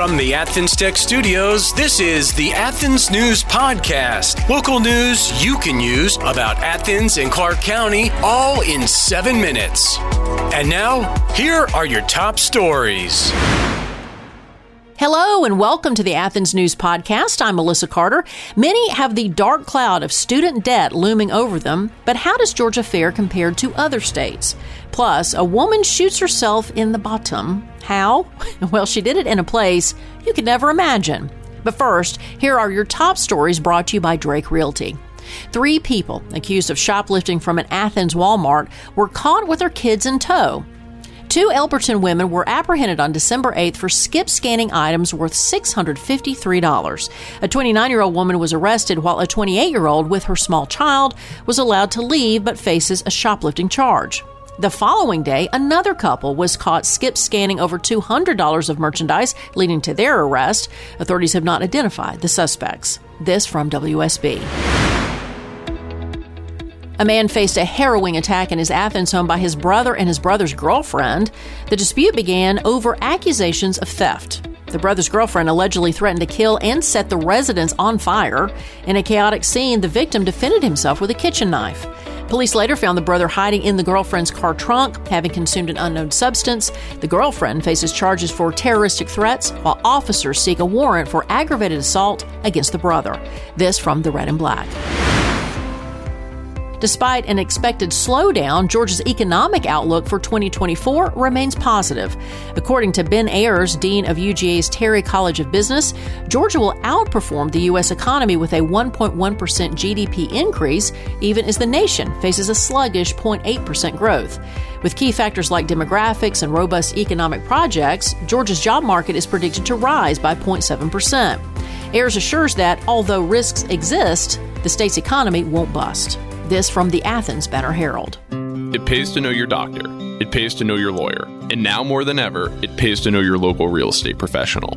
From the Athens Tech Studios, this is the Athens News Podcast. Local news you can use about Athens and Clarke County all in seven minutes. And now, here are your top stories. Hello and welcome to the Athens News Podcast. I'm Melissa Carter. Many have the dark cloud of student debt looming over them, but how does Georgia fare compared to other states? Plus, a woman shoots herself in the bottom. How? Well, she did it in a place you could never imagine. But first, here are your top stories brought to you by Drake Realty. Three people accused of shoplifting from an Athens Walmart were caught with their kids in tow. Two Elberton women were apprehended on December 8th for skip scanning items worth $653. A 29 year old woman was arrested while a 28 year old with her small child was allowed to leave but faces a shoplifting charge. The following day, another couple was caught skip scanning over $200 of merchandise, leading to their arrest. Authorities have not identified the suspects. This from WSB. A man faced a harrowing attack in his Athens home by his brother and his brother's girlfriend. The dispute began over accusations of theft. The brother's girlfriend allegedly threatened to kill and set the residence on fire. In a chaotic scene, the victim defended himself with a kitchen knife. Police later found the brother hiding in the girlfriend's car trunk, having consumed an unknown substance. The girlfriend faces charges for terroristic threats, while officers seek a warrant for aggravated assault against the brother. This from the Red and Black. Despite an expected slowdown, Georgia's economic outlook for 2024 remains positive. According to Ben Ayers, Dean of UGA's Terry College of Business, Georgia will outperform the U.S. economy with a 1.1% GDP increase, even as the nation faces a sluggish 0.8% growth. With key factors like demographics and robust economic projects, Georgia's job market is predicted to rise by 0.7%. Ayers assures that, although risks exist, the state's economy won't bust. This from the Athens Banner Herald. It pays to know your doctor. It pays to know your lawyer. And now more than ever, it pays to know your local real estate professional.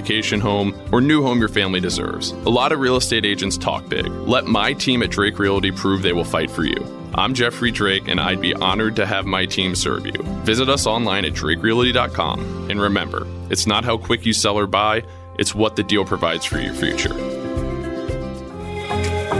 vacation home, or new home your family deserves. A lot of real estate agents talk big. Let my team at Drake Realty prove they will fight for you. I'm Jeffrey Drake, and I'd be honored to have my team serve you. Visit us online at drakerealty.com. And remember, it's not how quick you sell or buy, it's what the deal provides for your future.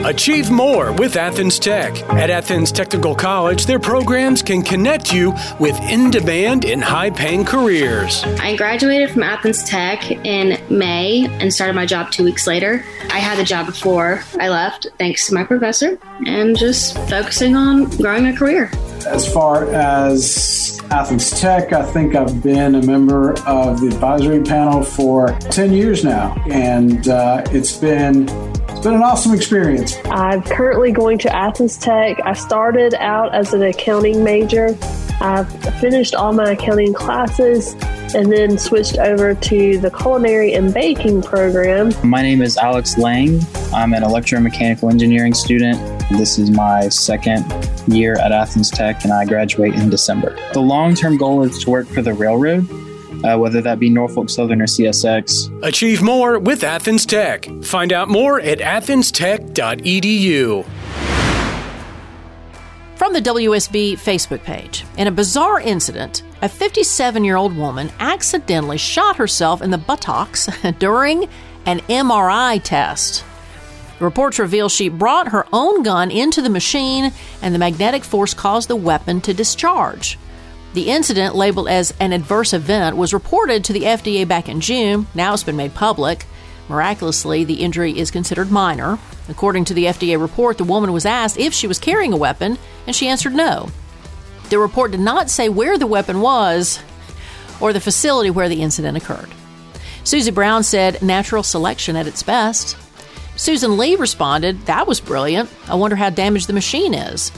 Achieve more with Athens Tech. At Athens Technical College, their programs can connect you with in demand and high paying careers. I graduated from Athens Tech in May and started my job two weeks later. I had the job before I left, thanks to my professor, and just focusing on growing a career. As far as Athens Tech, I think I've been a member of the advisory panel for 10 years now, and uh, it's been it's been an awesome experience. I'm currently going to Athens Tech. I started out as an accounting major. I've finished all my accounting classes and then switched over to the culinary and baking program. My name is Alex Lang. I'm an electromechanical engineering student. This is my second year at Athens Tech, and I graduate in December. The long term goal is to work for the railroad uh, whether that be Norfolk Southern or CSX. Achieve more with Athens Tech. Find out more at athenstech.edu. From the WSB Facebook page, in a bizarre incident, a 57 year old woman accidentally shot herself in the buttocks during an MRI test. Reports reveal she brought her own gun into the machine and the magnetic force caused the weapon to discharge. The incident, labeled as an adverse event, was reported to the FDA back in June. Now it's been made public. Miraculously, the injury is considered minor. According to the FDA report, the woman was asked if she was carrying a weapon, and she answered no. The report did not say where the weapon was or the facility where the incident occurred. Susie Brown said, natural selection at its best. Susan Lee responded, That was brilliant. I wonder how damaged the machine is.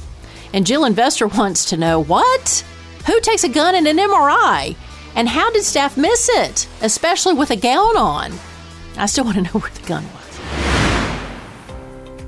And Jill Investor wants to know, What? Who takes a gun in an MRI? And how did staff miss it, especially with a gown on? I still want to know where the gun was.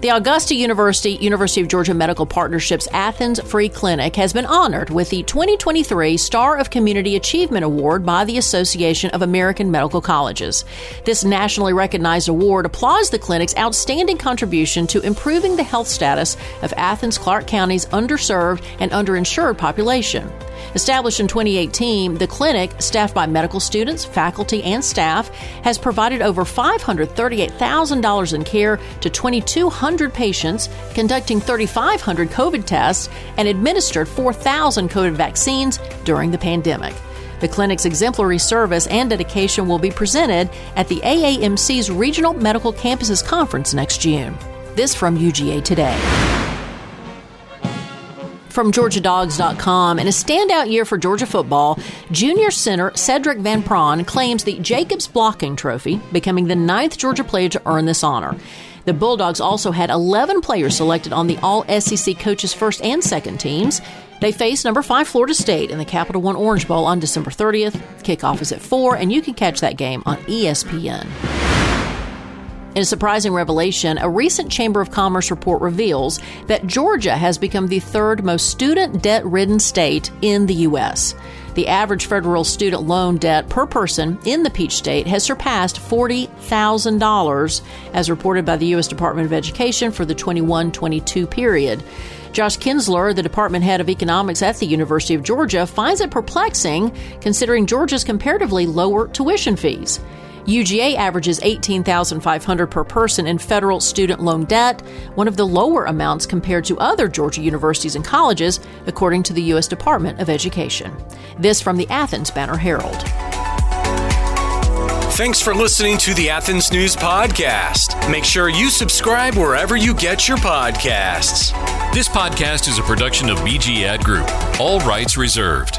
The Augusta University University of Georgia Medical Partnership's Athens Free Clinic has been honored with the 2023 Star of Community Achievement Award by the Association of American Medical Colleges. This nationally recognized award applauds the clinic's outstanding contribution to improving the health status of Athens Clarke County's underserved and underinsured population. Established in 2018, the clinic, staffed by medical students, faculty, and staff, has provided over $538,000 in care to 2,200 patients, conducting 3,500 COVID tests, and administered 4,000 COVID vaccines during the pandemic. The clinic's exemplary service and dedication will be presented at the AAMC's Regional Medical Campuses Conference next June. This from UGA Today from GeorgiaDogs.com. In a standout year for Georgia football, junior center Sedrick Van Pran claims the Jacobs Blocking Trophy, becoming the ninth Georgia player to earn this honor. The Bulldogs also had 11 players selected on the All SEC coaches' first and second teams. They face number five Florida State in the Capital One Orange Bowl on December 30th. Kickoff is at 4, and you can catch that game on ESPN. In a surprising revelation, a recent Chamber of Commerce report reveals that Georgia has become the third most student debt ridden state in the U.S. The average federal student loan debt per person in the Peach State has surpassed $40,000, as reported by the U.S. Department of Education for the 21 22 period. Josh Kinsler, the department head of economics at the University of Georgia, finds it perplexing considering Georgia's comparatively lower tuition fees. UGA averages 18,500 per person in federal student loan debt, one of the lower amounts compared to other Georgia universities and colleges, according to the U.S. Department of Education. This from the Athens Banner Herald. Thanks for listening to the Athens News Podcast. Make sure you subscribe wherever you get your podcasts. This podcast is a production of BG Ad Group, all rights reserved.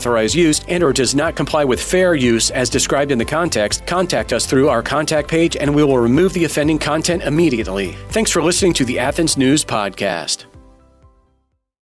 authorized use and or does not comply with fair use as described in the context, contact us through our contact page and we will remove the offending content immediately. Thanks for listening to the Athens News Podcast.